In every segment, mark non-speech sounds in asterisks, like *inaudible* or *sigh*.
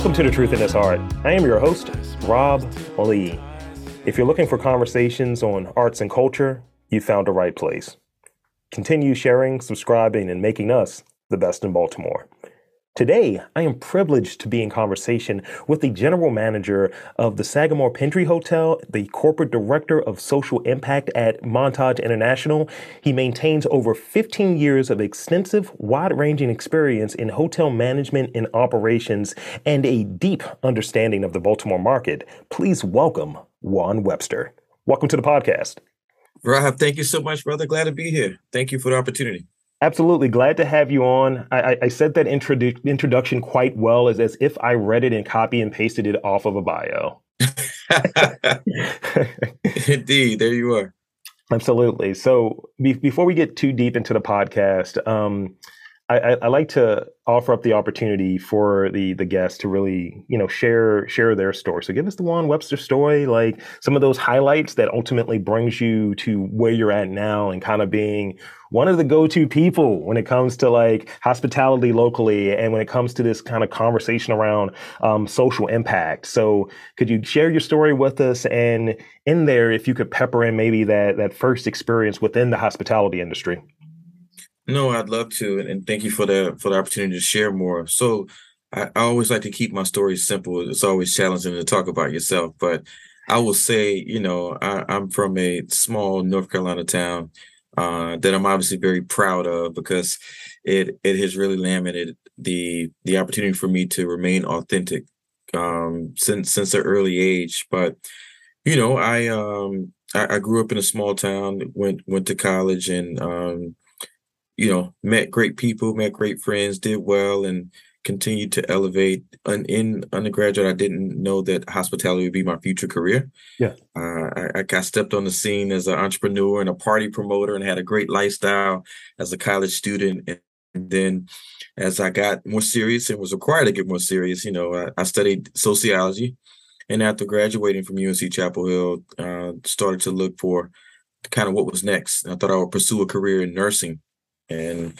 Welcome to The Truth in This Art. I am your host, Rob Lee. If you're looking for conversations on arts and culture, you found the right place. Continue sharing, subscribing, and making us the best in Baltimore. Today, I am privileged to be in conversation with the general manager of the Sagamore Pendry Hotel, the corporate director of social impact at Montage International. He maintains over 15 years of extensive, wide ranging experience in hotel management and operations and a deep understanding of the Baltimore market. Please welcome Juan Webster. Welcome to the podcast. Rob, thank you so much, brother. Glad to be here. Thank you for the opportunity. Absolutely. Glad to have you on. I, I said that introdu- introduction quite well as, as if I read it and copy and pasted it off of a bio. *laughs* Indeed. There you are. Absolutely. So be- before we get too deep into the podcast, um, I, I, like to offer up the opportunity for the the guests to really you know share share their story. So give us the Juan Webster story, like some of those highlights that ultimately brings you to where you're at now, and kind of being one of the go to people when it comes to like hospitality locally, and when it comes to this kind of conversation around um, social impact. So could you share your story with us, and in there, if you could pepper in maybe that that first experience within the hospitality industry. No, I'd love to, and thank you for the for the opportunity to share more. So, I, I, always like to keep my stories simple. It's always challenging to talk about yourself, but I will say, you know, I, am from a small North Carolina town uh, that I'm obviously very proud of because it it has really laminated the the opportunity for me to remain authentic um, since since an early age. But you know, I um I, I grew up in a small town, went went to college, and um, you know, met great people, met great friends, did well, and continued to elevate. And in undergraduate, I didn't know that hospitality would be my future career. Yeah, uh, I, I got stepped on the scene as an entrepreneur and a party promoter, and had a great lifestyle as a college student. And then, as I got more serious and was required to get more serious, you know, I, I studied sociology. And after graduating from UNC Chapel Hill, uh, started to look for kind of what was next. I thought I would pursue a career in nursing and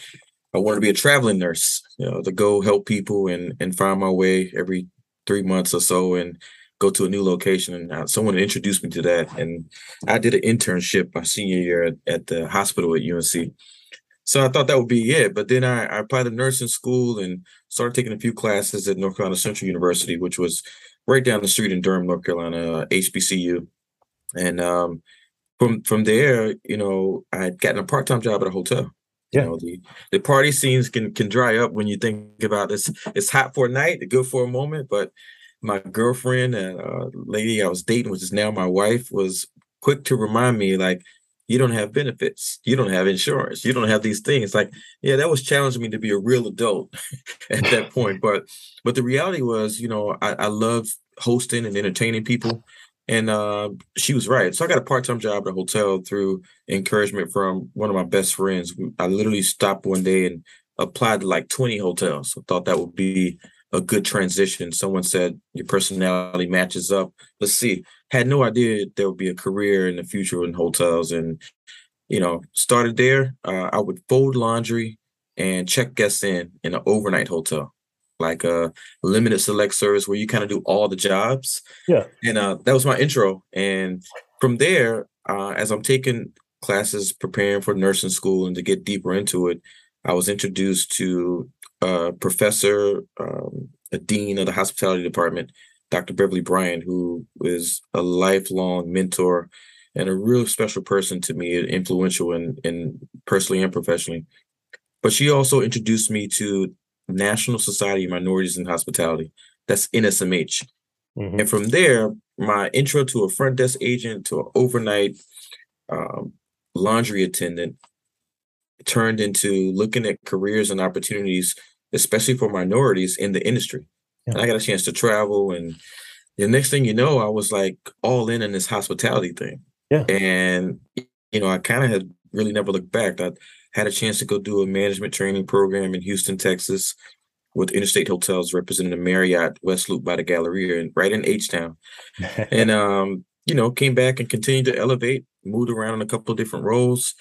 I wanted to be a traveling nurse, you know, to go help people and and find my way every three months or so and go to a new location. And uh, someone introduced me to that, and I did an internship my senior year at, at the hospital at UNC. So I thought that would be it. But then I, I applied to nursing school and started taking a few classes at North Carolina Central University, which was right down the street in Durham, North Carolina, uh, HBCU. And um, from from there, you know, I had gotten a part time job at a hotel. Yeah. You know, the, the party scenes can can dry up when you think about this. It's hot for a night, good for a moment, but my girlfriend and uh, lady I was dating, which is now my wife, was quick to remind me like, you don't have benefits, you don't have insurance, you don't have these things. Like, yeah, that was challenging me to be a real adult *laughs* at that point. But but the reality was, you know, I, I love hosting and entertaining people. And uh, she was right. So I got a part time job at a hotel through encouragement from one of my best friends. I literally stopped one day and applied to like 20 hotels. I thought that would be a good transition. Someone said your personality matches up. Let's see. Had no idea there would be a career in the future in hotels. And, you know, started there. Uh, I would fold laundry and check guests in in an overnight hotel like a limited select service where you kind of do all the jobs. Yeah. And uh, that was my intro. And from there, uh, as I'm taking classes, preparing for nursing school and to get deeper into it, I was introduced to a professor, um, a dean of the hospitality department, Dr. Beverly Bryant, who is a lifelong mentor and a real special person to me, influential in, in personally and professionally. But she also introduced me to National Society of Minorities in Hospitality. That's NSMH. Mm-hmm. And from there, my intro to a front desk agent to an overnight um, laundry attendant turned into looking at careers and opportunities, especially for minorities in the industry. Yeah. And I got a chance to travel. And the next thing you know, I was like all in in this hospitality thing. Yeah. And, you know, I kind of had really never looked back. I had a chance to go do a management training program in Houston, Texas, with Interstate Hotels representing the Marriott West Loop by the Galleria and right in H Town. *laughs* and um, you know, came back and continued to elevate, moved around in a couple of different roles,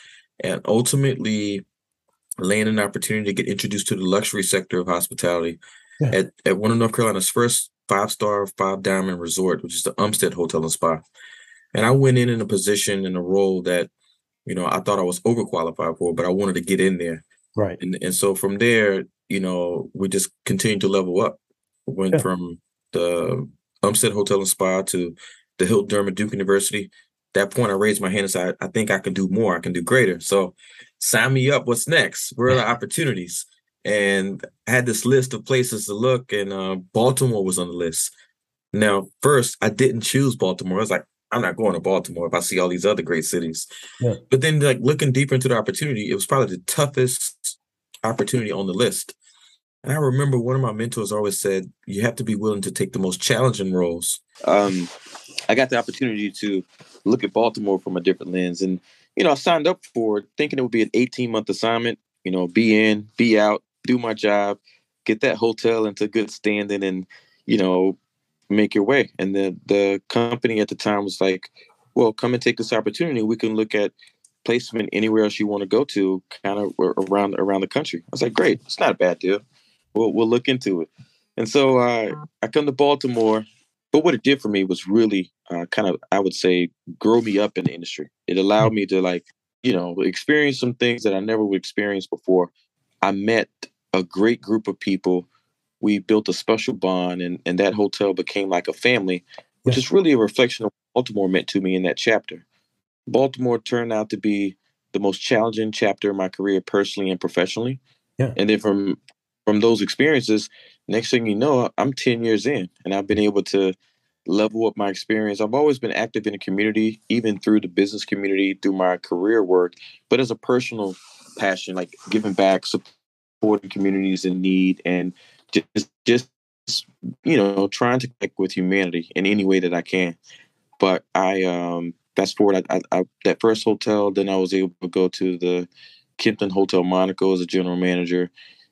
and ultimately landed an opportunity to get introduced to the luxury sector of hospitality yeah. at, at one of North Carolina's first five star, five diamond resort, which is the Umstead Hotel and Spa. And I went in in a position in a role that, you know, I thought I was overqualified for, but I wanted to get in there. Right. And and so from there, you know, we just continued to level up. Went yeah. from the Umstead Hotel and Spa to the Hilton Durham Duke University. That point, I raised my hand and said, I, I think I can do more. I can do greater. So sign me up. What's next? Where are the *laughs* opportunities? And I had this list of places to look, and uh, Baltimore was on the list. Now, first, I didn't choose Baltimore. I was like, I'm not going to Baltimore if I see all these other great cities. Yeah. But then, like looking deeper into the opportunity, it was probably the toughest opportunity on the list. And I remember one of my mentors always said, "You have to be willing to take the most challenging roles." Um, I got the opportunity to look at Baltimore from a different lens, and you know, I signed up for it thinking it would be an 18 month assignment. You know, be in, be out, do my job, get that hotel into good standing, and you know, make your way. And the the company at the time was like, "Well, come and take this opportunity. We can look at placement anywhere else you want to go to, kind of around around the country." I was like, "Great, it's not a bad deal. We'll we'll look into it." And so uh, I come to Baltimore, but what it did for me was really uh, kind of, I would say, grow me up in the industry. It allowed me to like, you know, experience some things that I never would experience before. I met a great group of people. We built a special bond, and, and that hotel became like a family, which yeah. is really a reflection of what Baltimore meant to me in that chapter. Baltimore turned out to be the most challenging chapter of my career, personally and professionally. Yeah. And then from from those experiences, next thing you know, I'm 10 years in, and I've been able to level up my experience. I've always been active in the community, even through the business community, through my career work, but as a personal passion, like giving back, supporting communities in need, and just just you know trying to connect with humanity in any way that I can. But I um fast forward, I, I, I that first hotel, then I was able to go to the Kimpton Hotel Monaco as a general manager,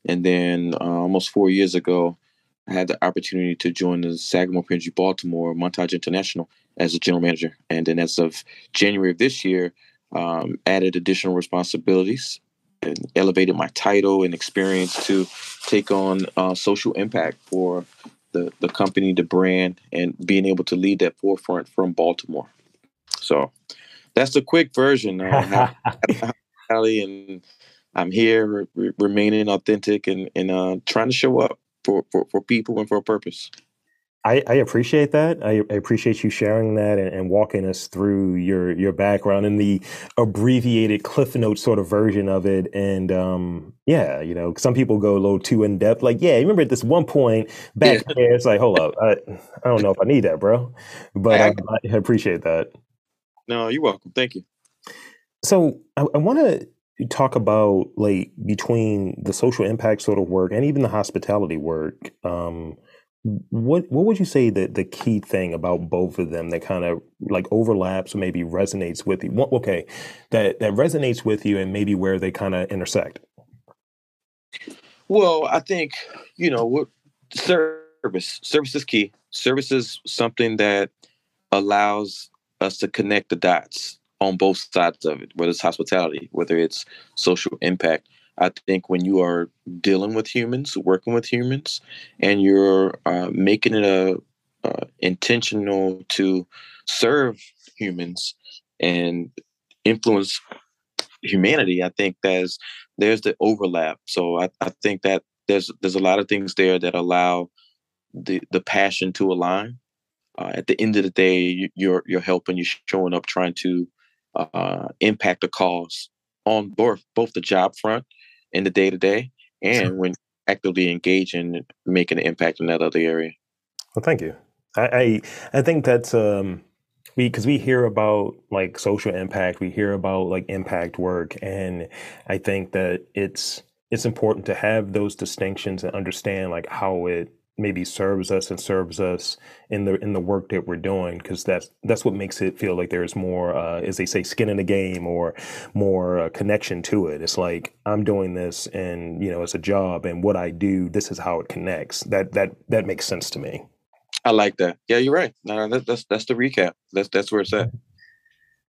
and then uh, almost four years ago, I had the opportunity to join the Sagamore Pendry Baltimore Montage International as a general manager. And then as of January of this year, um, added additional responsibilities and elevated my title and experience to take on uh, social impact for the, the company, the brand, and being able to lead that forefront from Baltimore. So that's the quick version. Uh, *laughs* and I'm here re- remaining authentic and, and uh, trying to show up for, for, for people and for a purpose. I, I appreciate that. I, I, appreciate you sharing that and, and, walking us through your your background and the abbreviated Cliff Note sort of version of it. And um, yeah, you know, some people go a little too in depth. Like, yeah, remember at this one point back yeah. there, it's like, hold up, I, I don't know if I need that, bro. But I, um, I appreciate that. No, you're welcome. Thank you. So I, I want to talk about like between the social impact sort of work and even the hospitality work um, what what would you say that the key thing about both of them that kind of like overlaps or maybe resonates with you? Okay that that resonates with you and maybe where they kind of intersect. Well i think you know service service is key. Service is something that allows us to connect the dots on both sides of it, whether it's hospitality, whether it's social impact. I think when you are dealing with humans, working with humans, and you're uh, making it a uh, intentional to serve humans and influence humanity, I think there's there's the overlap. So I, I think that there's there's a lot of things there that allow the the passion to align. Uh, at the end of the day, you're you're helping, you're showing up, trying to uh, impact the cause on both both the job front in the day to day and when actively engaging in making an impact in that other area. Well, thank you. I I, I think that's um we because we hear about like social impact, we hear about like impact work, and I think that it's it's important to have those distinctions and understand like how it maybe serves us and serves us in the in the work that we're doing because that's that's what makes it feel like there's more uh, as they say skin in the game or more uh, connection to it. It's like i'm doing this and you know it's a job and what i do this is how it connects. That that that makes sense to me. I like that. Yeah you're right. No, that, that's that's the recap. That's that's where it's at.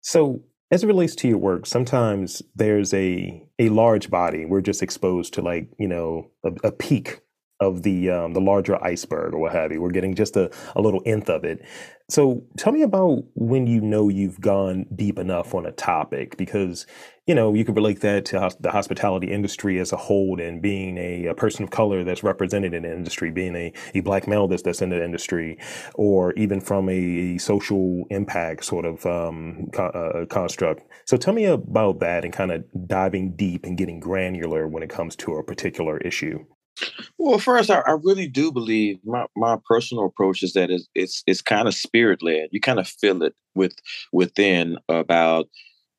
So as it relates to your work sometimes there's a a large body. We're just exposed to like you know a, a peak of the um, the larger iceberg or what have you. We're getting just a, a little nth of it. So tell me about when you know you've gone deep enough on a topic because you know you could relate that to the hospitality industry as a whole and being a, a, person of color that's represented in the industry, being a, a black male that's that's in the industry, or even from a social impact sort of um, co- uh, construct. So tell me about that and kind of diving deep and getting granular when it comes to a particular issue. Well, first, I, I, really do believe my, my personal approach is that it's it's, it's kind of spirit led. You kind of feel it with within about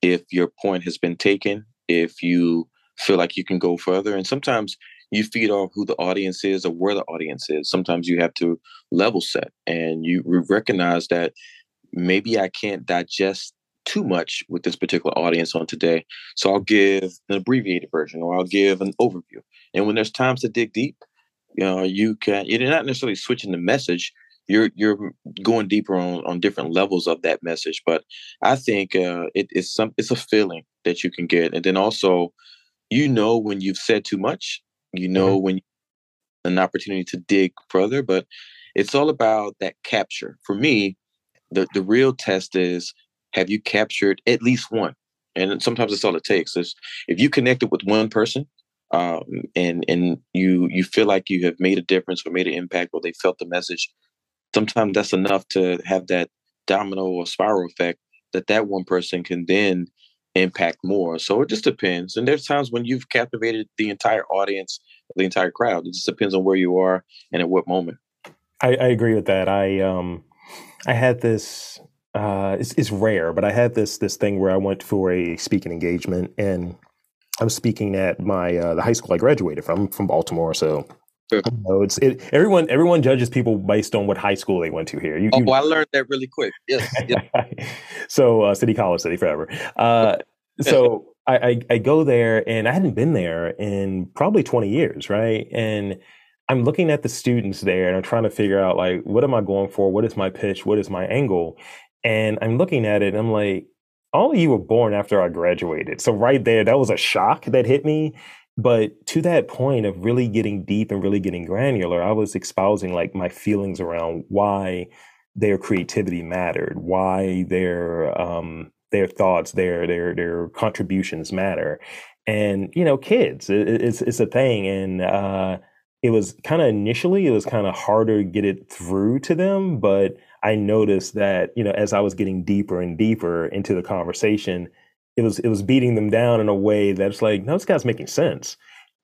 if your point has been taken, if you feel like you can go further, and sometimes you feed off who the audience is or where the audience is. Sometimes you have to level set and you recognize that maybe I can't digest too much with this particular audience on today. So I'll give an abbreviated version or I'll give an overview. And when there's times to dig deep, you know, you can you're not necessarily switching the message. You're you're going deeper on on different levels of that message. But I think uh, it, it's some it's a feeling that you can get, and then also, you know, when you've said too much, you know mm-hmm. when an opportunity to dig further. But it's all about that capture. For me, the the real test is have you captured at least one? And sometimes that's all it takes. Is if you connected with one person um, and and you you feel like you have made a difference or made an impact or they felt the message sometimes that's enough to have that domino or spiral effect that that one person can then impact more so it just depends and there's times when you've captivated the entire audience the entire crowd it just depends on where you are and at what moment i, I agree with that i um i had this uh it's, it's rare but i had this this thing where i went for a speaking engagement and I'm speaking at my uh, the high school I graduated from from Baltimore, so you know, it's it, everyone everyone judges people based on what high school they went to here. You, oh, you, I learned that really quick. Yes. yes. *laughs* so uh, City College, City forever. Uh, so I, I, I go there, and I hadn't been there in probably 20 years, right? And I'm looking at the students there, and I'm trying to figure out like, what am I going for? What is my pitch? What is my angle? And I'm looking at it, and I'm like, all of you were born after I graduated. So right there, that was a shock that hit me. But to that point of really getting deep and really getting granular, I was espousing like my feelings around why their creativity mattered, why their um, their thoughts, their their their contributions matter, and you know, kids, it, it's it's a thing, and uh, it was kind of initially it was kind of harder to get it through to them, but I noticed that, you know, as I was getting deeper and deeper into the conversation, it was it was beating them down in a way that's like, no, this guy's making sense.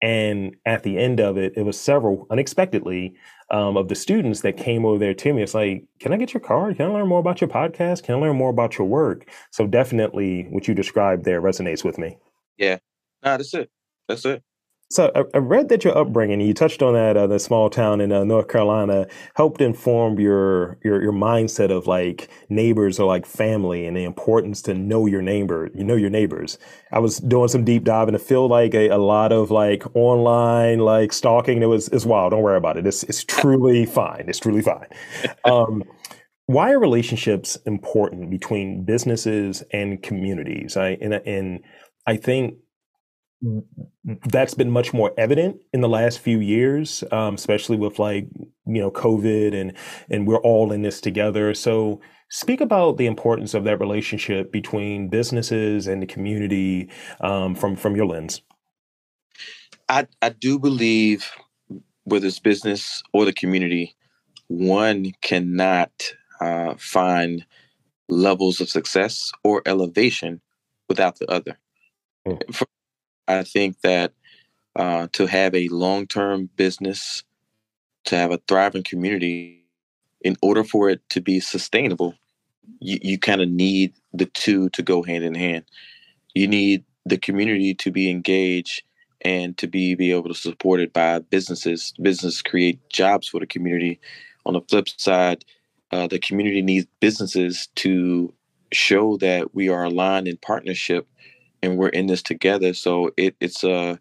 And at the end of it, it was several unexpectedly um, of the students that came over there to me. It's like, can I get your card? Can I learn more about your podcast? Can I learn more about your work? So definitely, what you described there resonates with me. Yeah, no, that's it. That's it. So I, I, read that your upbringing, you touched on that, uh, the small town in uh, North Carolina, helped inform your, your your mindset of like neighbors or like family and the importance to know your neighbor, you know your neighbors. I was doing some deep dive and I feel like a, a lot of like online like stalking. It was it's wild. Don't worry about it. It's it's truly fine. It's truly fine. *laughs* Um, why are relationships important between businesses and communities? I and and I think that's been much more evident in the last few years, um, especially with like you know COVID and and we're all in this together. So speak about the importance of that relationship between businesses and the community um, from from your lens. I I do believe whether it's business or the community, one cannot uh, find levels of success or elevation without the other. Mm. For I think that uh, to have a long term business, to have a thriving community, in order for it to be sustainable, you, you kind of need the two to go hand in hand. You need the community to be engaged and to be be able to support it by businesses. Businesses create jobs for the community. On the flip side, uh, the community needs businesses to show that we are aligned in partnership and we're in this together. So it, it's a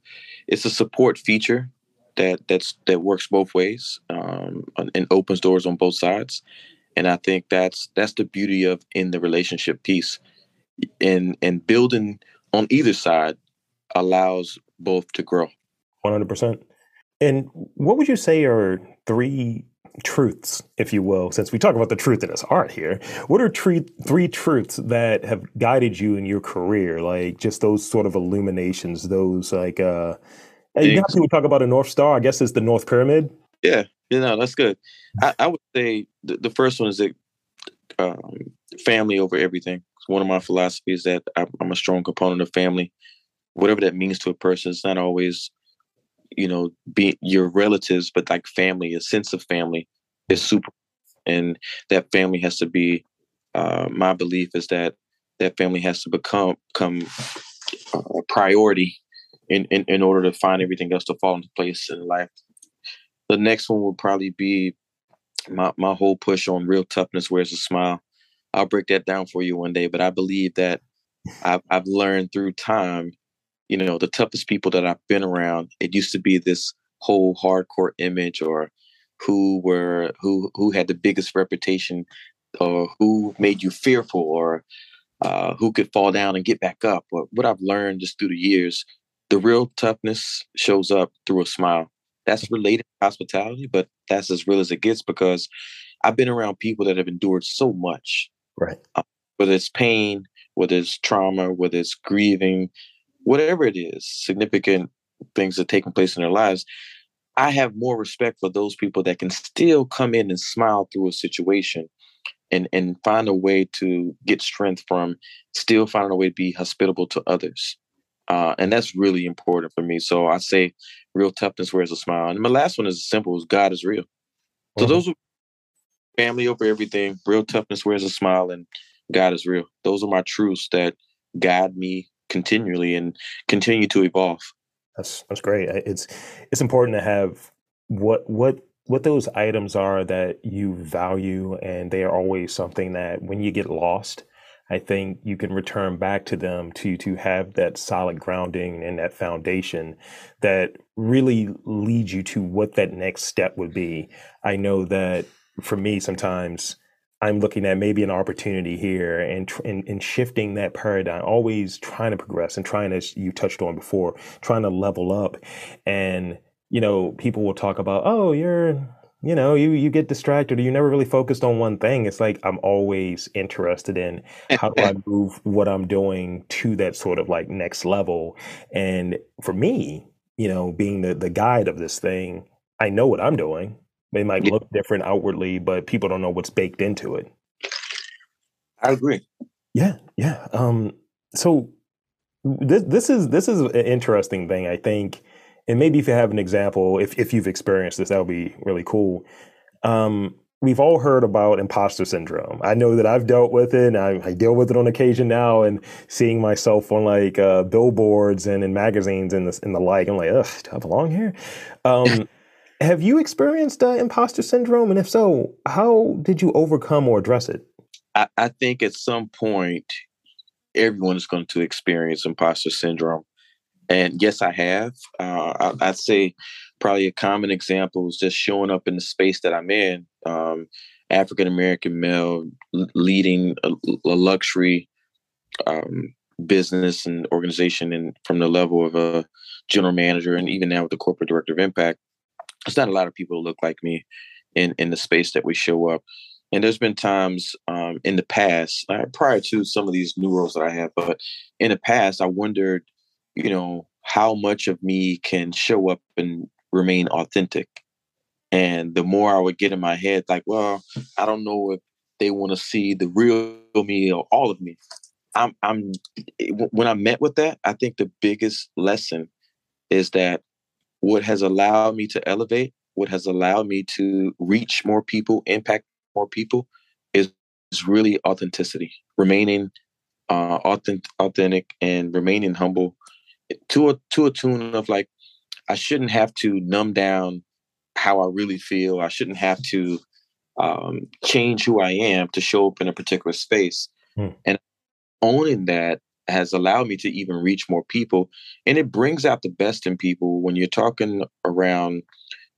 it's a support feature that that's that works both ways um, and opens doors on both sides. And I think that's that's the beauty of in the relationship piece, and and building on either side allows both to grow. One hundred percent. And what would you say are three truths, if you will, since we talk about the truth in this art here? What are three three truths that have guided you in your career? Like just those sort of illuminations, those like uh you know people talk about a North Star, I guess it's the North Pyramid. Yeah, you know, that's good. I, I would say the, the, first one is that um, family over everything. One of my philosophies that I'm a strong component of family. Whatever that means to a person, it's not always you know, be your relatives, but like family, a sense of family is super. And that family has to be, uh, my belief is that that family has to become, come a priority in, in, in order to find everything else to fall into place in life. The next one will probably be my, my whole push on real toughness, where's a smile. I'll break that down for you one day, but I believe that I've, I've learned through time you know, the toughest people that I've been around, it used to be this whole hardcore image or who were who who had the biggest reputation or who made you fearful or uh, who could fall down and get back up. But what I've learned just through the years, the real toughness shows up through a smile. That's related to hospitality, but that's as real as it gets because I've been around people that have endured so much. Right. Uh, whether it's pain, whether it's trauma, whether it's grieving, whatever it is, significant things that are taking place in their lives, I have more respect for those people that can still come in and smile through a situation and and find a way to get strength from still finding a way to be hospitable to others. Uh, and that's really important for me. So I say real toughness wears a smile. And my last one is simple is God is real. So mm-hmm. those are family over everything, real toughness wears a smile, and God is real. Those are my truths that guide me continually and continue to evolve. That's that's great. It's it's important to have what what what those items are that you value and they are always something that when you get lost i think you can return back to them to to have that solid grounding and that foundation that really leads you to what that next step would be i know that for me sometimes I'm looking at maybe an opportunity here and, and, and shifting that paradigm, always trying to progress and trying, as you touched on before, trying to level up. And, you know, people will talk about, oh, you're, you know, you, you get distracted or you never really focused on one thing. It's like, I'm always interested in how do I *laughs* move what I'm doing to that sort of like next level. And for me, you know, being the, the guide of this thing, I know what I'm doing. They might look different outwardly, but people don't know what's baked into it. I agree. Yeah, yeah. Um, so this this is this is an interesting thing, I think, and maybe if you have an example, if if you've experienced this, that would be really cool. Um, we've all heard about imposter syndrome. I know that I've dealt with it, and I, I deal with it on occasion now. And seeing myself on like uh, billboards and in magazines and the, and the like, I'm like, ugh, do I belong here? Um, have you experienced uh, imposter syndrome? And if so, how did you overcome or address it? I, I think at some point, everyone is going to experience imposter syndrome. And yes, I have. Uh, I, would say probably a common example is just showing up in the space that I'm in. Um, African American male leading a, a luxury um, business and organization, and from the level of a general manager, and even now with the corporate director of impact, there's not a lot of people who look like me in in the space that we show up. And there's been times um, in the past, uh, prior to some of these new roles that I have, but in the past, I wondered, you know, how much of me can show up and remain authentic. And the more I would get in my head, like, well, I don't know if they want to see the real me or all of me. I'm, I'm, eh, when I met with that, I think the biggest lesson is that what has allowed me to elevate, what has allowed me to reach more people, impact more people, is, is really authenticity, remaining uh, authentic, authentic, and remaining humble to a to a tune of like, I shouldn't have to numb down how I really feel. I shouldn't have to um, change who I am to show up in a particular space. Hmm. And owning that has allowed me to even reach more people. And it brings out the best in people when you're talking around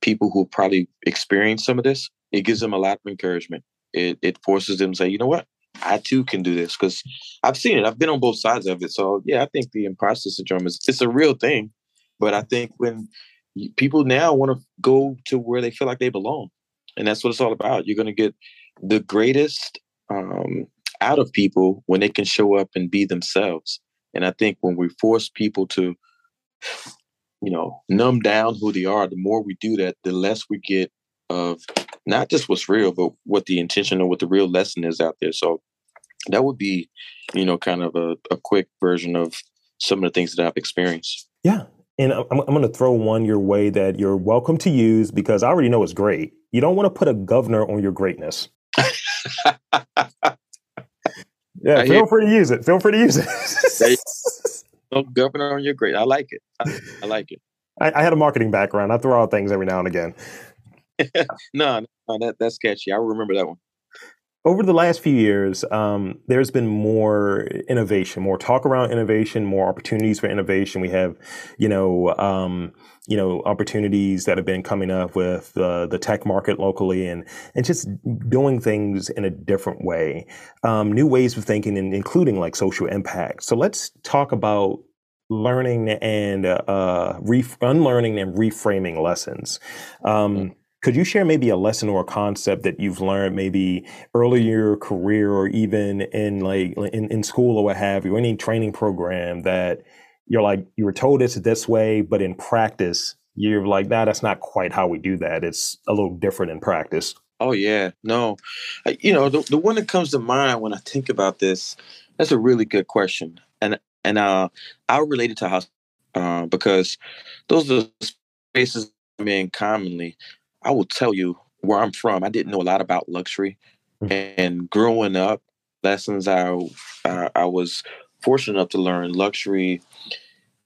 people who probably experienced some of this. It gives them a lot of encouragement. It, it forces them to say, you know what? I too can do this because I've seen it. I've been on both sides of it. So yeah, I think the imposter syndrome is it's a real thing. But I think when people now want to go to where they feel like they belong, and that's what it's all about. You're going to get the greatest um, out of people when they can show up and be themselves. And I think when we force people to, you know, numb down who they are, the more we do that, the less we get of not just what's real, but what the intention or what the real lesson is out there. So that would be, you know, kind of a, a quick version of some of the things that I've experienced. Yeah. And I'm, I'm going to throw one your way that you're welcome to use because I already know it's great. You don't want to put a governor on your greatness. *laughs* yeah, I feel free to use it. Feel free to use it. no governor on your great. I like it. I, I like it. I, I, had a marketing background. I throw out things every now and again. *laughs* no, no, that that's catchy. I remember that one over the last few years, um, there's been more innovation, more talk around innovation, more opportunities for innovation. We have, you know, um, you know, opportunities that have been coming up with uh, the tech market locally, and and just doing things in a different way, um, new ways of thinking, and including like social impact. So let's talk about learning and uh, unlearning and reframing lessons. Um, mm-hmm could you share maybe a lesson or a concept that you've learned maybe early in your career or even in like in, in school or what have you, any training program that you're like, you were told it's this way, but in practice, you're like, nah, that's not quite how we do that. It's a little different in practice. Oh yeah, no, you know the the one that comes to mind when I think about this, that's a really good question, and and uh, I'll relate it to how uh, because those are spaces I'm in commonly. I will tell you where I'm from. I didn't know a lot about luxury, mm-hmm. and growing up, lessons I uh, I was fortunate enough to learn luxury.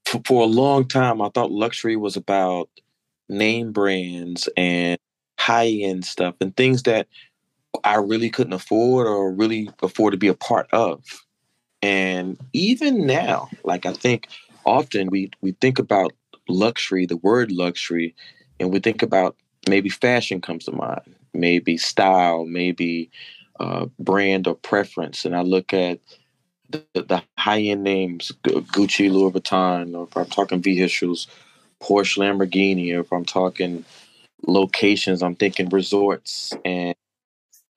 For, for a long time, I thought luxury was about name brands and high end stuff and things that I really couldn't afford or really afford to be a part of. And even now, like I think often we we think about luxury, the word luxury, and we think about maybe fashion comes to mind, maybe style, maybe uh, brand or preference. And I look at the, the high end names, Gucci, Louis Vuitton, or if I'm talking vehicles, Porsche, Lamborghini, or if I'm talking locations, I'm thinking resorts and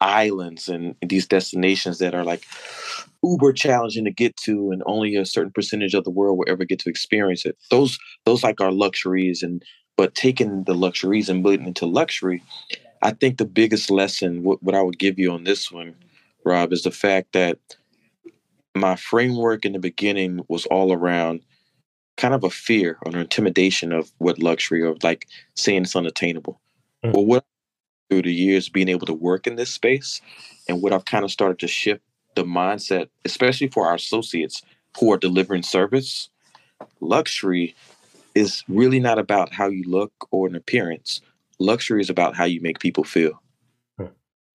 islands and these destinations that are like uber challenging to get to and only a certain percentage of the world will ever get to experience it those those like are luxuries and but taking the luxuries and putting into luxury, I think the biggest lesson, what, what I would give you on this one, Rob, is the fact that my framework in the beginning was all around kind of a fear or an intimidation of what luxury or like saying it's unattainable. Mm-hmm. Well, what through the years being able to work in this space and what I've kind of started to shift the mindset, especially for our associates who are delivering service, luxury is really not about how you look or an appearance. Luxury is about how you make people feel.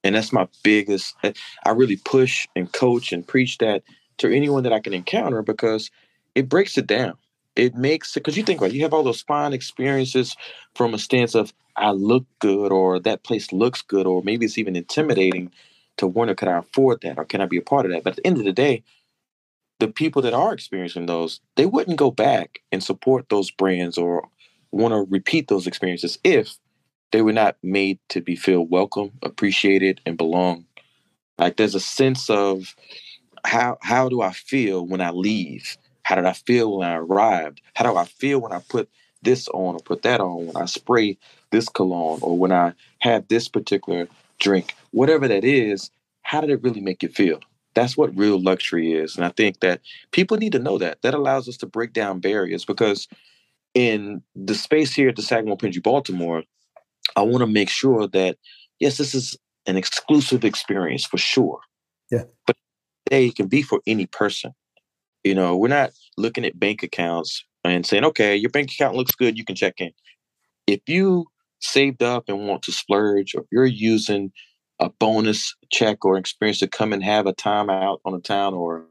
And that's my biggest, eh, I really push and coach and preach that to anyone that I can encounter because it breaks it down. It makes it, because you think about it, you have all those fine experiences from a stance of, I look good or that place looks good, or maybe it's even intimidating to wonder, could I afford that or can I be a part of that? But at the end of the day, the people that are experiencing those, they wouldn't go back and support those brands or want to repeat those experiences if they were not made to be feel welcome, appreciated, and belong. Like there's a sense of how how do I feel when I leave? How did I feel when I arrived? How do I feel when I put this on or put that on? When I spray this cologne or when I have this particular drink, whatever that is, how did it really make you feel? That's what real luxury is. And I think that people need to know that. That allows us to break down barriers because in the space here at the Sagamore Pendry Baltimore, I want to make sure that, yes, this is an exclusive experience for sure. Yeah. But they can be for any person. You know, we're not looking at bank accounts and saying, okay, your bank account looks good, you can check in. If you saved up and want to splurge, or you're using a bonus check or experience to come and have a time out on a town or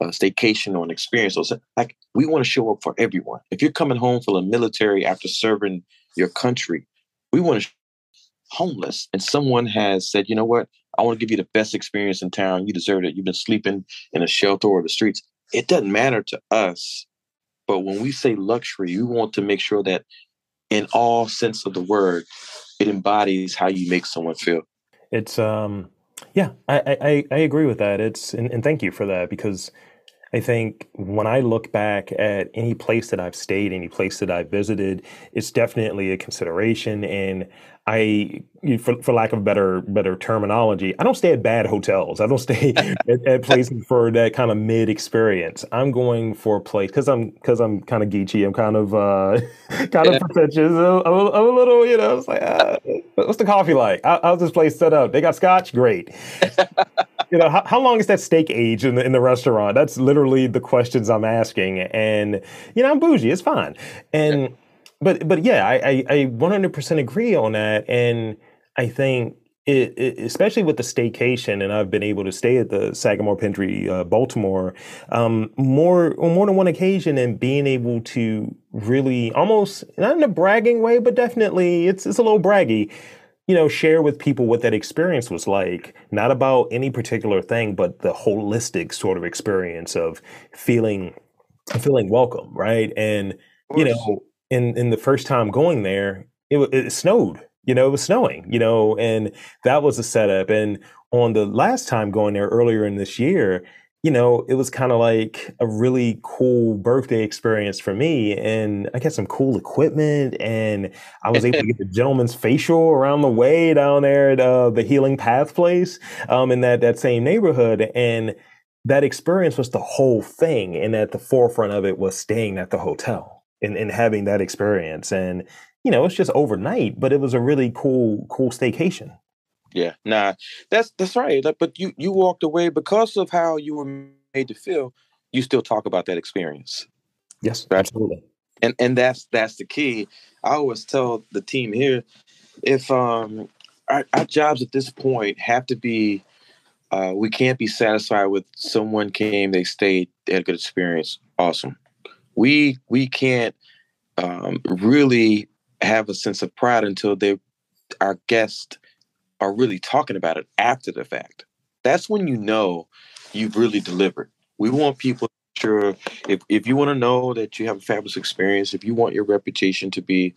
a staycation or an experience. So like we want to show up for everyone. If you're coming home from the military after serving your country, we want to homeless and someone has said, you know what, I want to give you the best experience in town. You deserve it. You've been sleeping in a shelter or the streets. It doesn't matter to us. But when we say luxury, we want to make sure that in all sense of the word, it embodies how you make someone feel. It's um yeah, I I, I agree with that. It's and, and thank you for that because I think when I look back at any place that I've stayed, any place that I've visited, it's definitely a consideration. And I, for, for lack of better better terminology, I don't stay at bad hotels. I don't stay *laughs* at, at, places for that kind of mid experience. I'm going for a place because I'm because I'm kind of geeky. I'm kind of uh, *laughs* kind of pretentious. I'm a, I'm a little, you know. It's like, uh, what's the coffee like? How's this place set up? They got scotch, great *laughs* you know, how, how, long is that steak age in the, in the restaurant? That's literally the questions I'm asking. And, you know, I'm bougie. It's fine. And, but, but yeah, I, I, I 100% agree on that. And I think it, it, especially with the staycation, and I've been able to stay at the Sagamore Pendry, uh, Baltimore, um, more on more than one occasion, and being able to really almost not in a bragging way, but definitely it's it's a little braggy you know, share with people what that experience was like, not about any particular thing, but the holistic sort of experience of feeling feeling welcome, right? And you know, in in the first time going there, it, it snowed. You know, it was snowing. You know, and that was a setup. And on the last time going there earlier in this year, you know, it was kind of like a really cool birthday experience for me. And I got some cool equipment and I was able to get *laughs* the gentleman's facial around the way down there at uh, the Healing Path place um, in that, that same neighborhood. And that experience was the whole thing. And at the forefront of it was staying at the hotel and, and having that experience. And, you know, it's just overnight, but it was a really cool, cool staycation. Yeah, nah, that's that's right. But you you walked away because of how you were made to feel. You still talk about that experience. Yes, right? absolutely. And and that's that's the key. I always tell the team here, if um our, our jobs at this point have to be, uh, we can't be satisfied with someone came, they stayed, they had a good experience, awesome. We we can't um, really have a sense of pride until they our guest are really talking about it after the fact. That's when you know you've really delivered. We want people sure if, if you want to know that you have a fabulous experience, if you want your reputation to be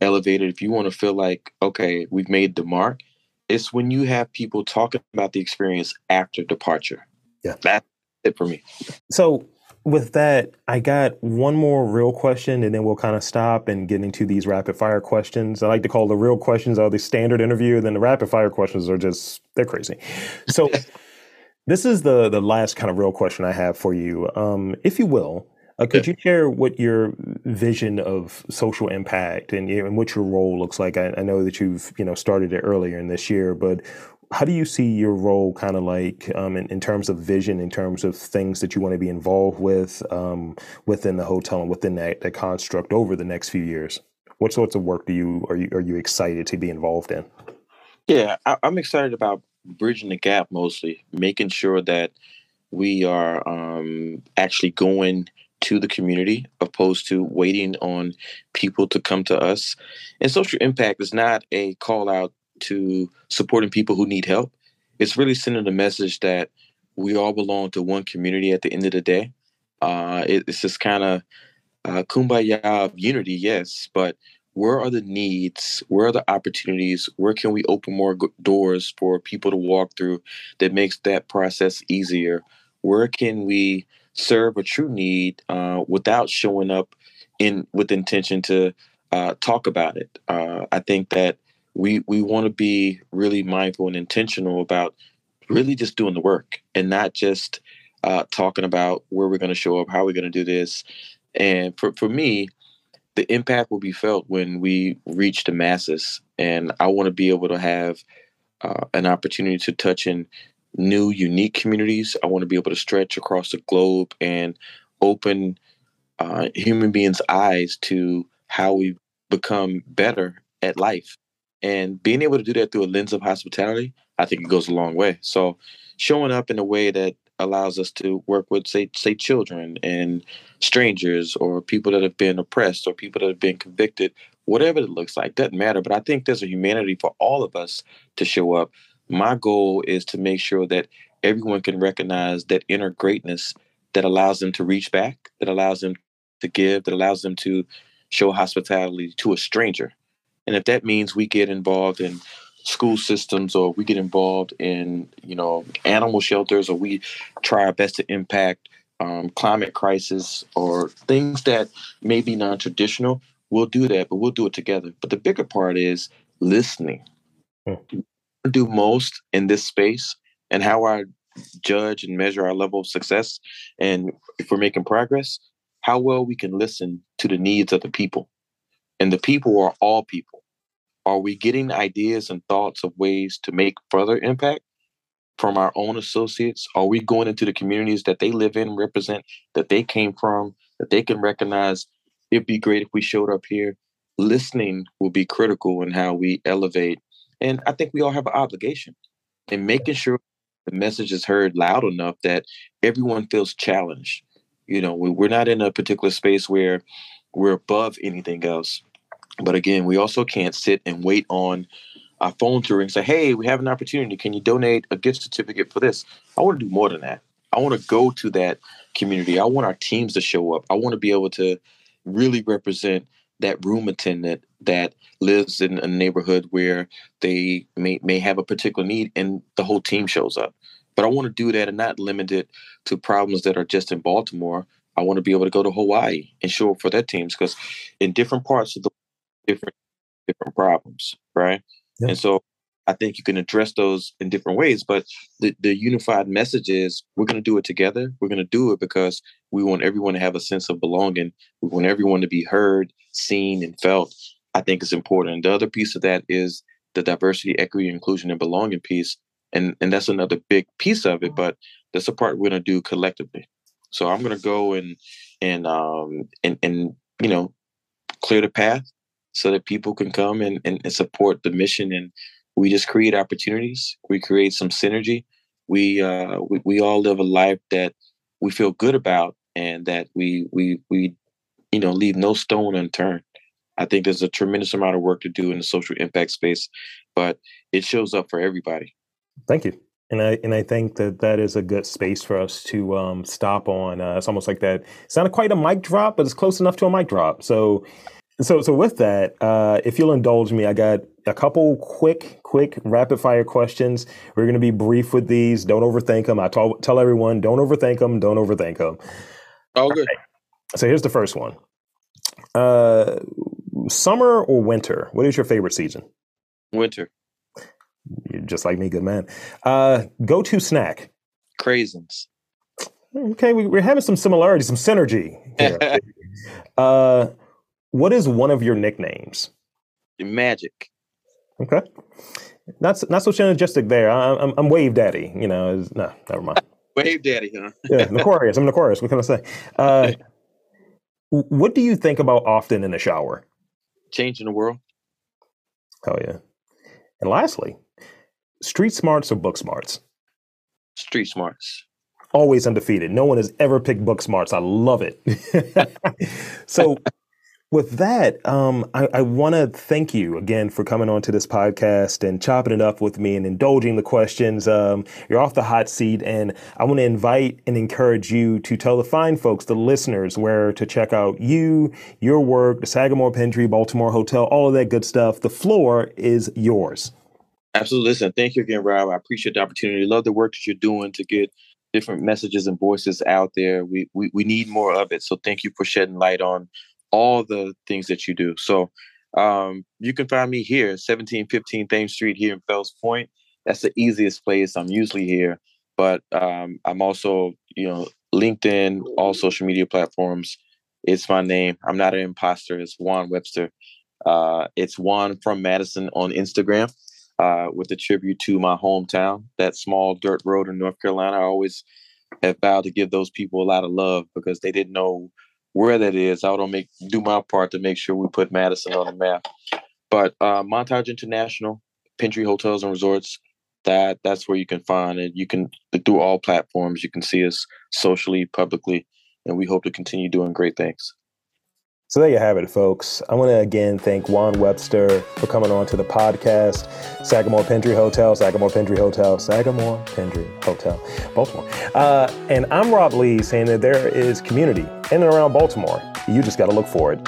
elevated, if you want to feel like, okay, we've made the mark, it's when you have people talking about the experience after departure. Yeah. That's it for me. So with that, I got one more real question, and then we'll kind of stop and get into these rapid fire questions. I like to call the real questions are the standard interview, and then the rapid fire questions are just they're crazy. So *laughs* this is the the last kind of real question I have for you, um, if you will. Uh, could you share what your vision of social impact and, and what your role looks like? I, I know that you've you know started it earlier in this year, but how do you see your role kind of like um, in, in, terms of vision, in terms of things that you want to be involved with um, within the hotel and within that, that construct over the next few years? What sorts of work do you are you are you excited to be involved in? Yeah, I, am excited about bridging the gap mostly, making sure that we are um, actually going to the community opposed to waiting on people to come to us. And social impact is not a call out to supporting people who need help. It's really sending a message that we all belong to one community at the end of the day. Uh, it, it's just kind of uh, kumbaya of unity, yes, but where are the needs? Where are the opportunities? Where can we open more doors for people to walk through that makes that process easier? Where can we serve a true need uh, without showing up in with intention to uh, talk about it? Uh, I think that we we want to be really mindful and intentional about really just doing the work and not just uh, talking about where we're going to show up, how we're going to do this. And for, for me, the impact will be felt when we reach the masses. And I want to be able to have uh, an opportunity to touch in new, unique communities. I want to be able to stretch across the globe and open uh, human beings' eyes to how we become better at life and being able to do that through a lens of hospitality, I think it goes a long way. So showing up in a way that allows us to work with say say children and strangers or people that have been oppressed or people that have been convicted, whatever it looks like, doesn't matter. But I think there's a humanity for all of us to show up. My goal is to make sure that everyone can recognize that inner greatness that allows them to reach back, that allows them to give, that allows them to show hospitality to a stranger. And if that means we get involved in school systems or we get involved in, you know, animal shelters or we try our best to impact um, climate crisis or things that may be non-traditional, we'll do that, but we'll do it together. But the bigger part is listening. Hmm. Do most in this space and how I judge and measure our level of success and if we're making progress, how well we can listen to the needs of the people. And the people are all people. Are we getting ideas and thoughts of ways to make further impact from our own associates? Are we going into the communities that they live in, represent, that they came from, that they can recognize? It'd be great if we showed up here. Listening will be critical in how we elevate. And I think we all have an obligation in making sure the message is heard loud enough that everyone feels challenged. You know, we're not in a particular space where we're above anything else. But again, we also can't sit and wait on our phone to ring and say, hey, we have an opportunity. Can you donate a gift certificate for this? I want to do more than that. I want to go to that community. I want our teams to show up. I want to be able to really represent that room attendant that lives in a neighborhood where they may, may have a particular need and the whole team shows up. But I want to do that and not limit it to problems that are just in Baltimore. I want to be able to go to Hawaii and show up for their teams because in different parts of the different different problems, right? Yep. And so I think you can address those in different ways, but the, the unified message is we're going to do it together. We're going to do it because we want everyone to have a sense of belonging. We want everyone to be heard, seen, and felt. I think it's important. The other piece of that is the diversity, equity, inclusion, and belonging piece. And, and that's another big piece of it, but that's a part we're going to do collectively. So I'm going to go and, and, um, and, and, you know, clear the path so that people can come and, and, and support the mission and we just create opportunities we create some synergy we uh we, we all live a life that we feel good about and that we we we you know leave no stone unturned i think there's a tremendous amount of work to do in the social impact space but it shows up for everybody thank you and I and I think that that is a good space for us to um, stop on. Uh, it's almost like that. It's not quite a mic drop, but it's close enough to a mic drop. So so, so with that, uh, if you'll indulge me, I got a couple quick, quick rapid fire questions. We're going to be brief with these. Don't overthink them. I tell, tell everyone, don't overthink them. Don't overthink them. Oh, good. So here's the first one. Uh, summer or winter? What is your favorite season? Winter. You're just like me, good man. Uh, go to snack. Craisins. Okay, we, are having some similarity, some synergy. *laughs* uh, what is one of your nicknames? Magic. Okay. Not not so synergistic there. I, I'm I'm Wave Daddy. You know, no, never mind. *laughs* Wave Daddy, huh? yeah, Aquarius. I'm an Aquarius. What can I say? Uh, *laughs* what do you think about often in the shower? Changing the world. Oh yeah. And lastly, street smarts or book smarts? Street smarts. Always undefeated. No one has ever picked book smarts. I love it. *laughs* so with that, um, I, I want to thank you again for coming on to this podcast and chopping it up with me and indulging the questions. Um, you're off the hot seat, and I want to invite and encourage you to tell the fine folks, the listeners, where to check out you, your work, the Sagamore Pendry, Baltimore Hotel, all of that good stuff. The floor is yours. Absolutely. Listen, thank you again, Rob. I appreciate the opportunity. Love the work that you're doing to get different messages and voices out there. We, we we need more of it. So thank you for shedding light on all the things that you do. So um, you can find me here, 1715 Thames Street here in Fells Point. That's the easiest place. I'm usually here, but um, I'm also, you know, LinkedIn, all social media platforms. It's my name. I'm not an imposter. It's Juan Webster. Uh, it's Juan from Madison on Instagram uh, with a tribute to my hometown, that small dirt road in North Carolina. I always have vowed to give those people a lot of love because they didn't know where that is. I will make do my part to make sure we put Madison on the map. But uh, Montage International, Pendry Hotels and Resorts, that that's where you can find it. You can through all platforms. You can see us socially, publicly, and we hope to continue doing great things. So there you have it, folks. I want to again thank Juan Webster for coming on to the podcast. Sagamore Pendry Hotel, Sagamore Pendry Hotel, Sagamore Pendry Hotel, Baltimore. Uh, and I'm Rob Lee saying that there is community in and around Baltimore. You just got to look for it.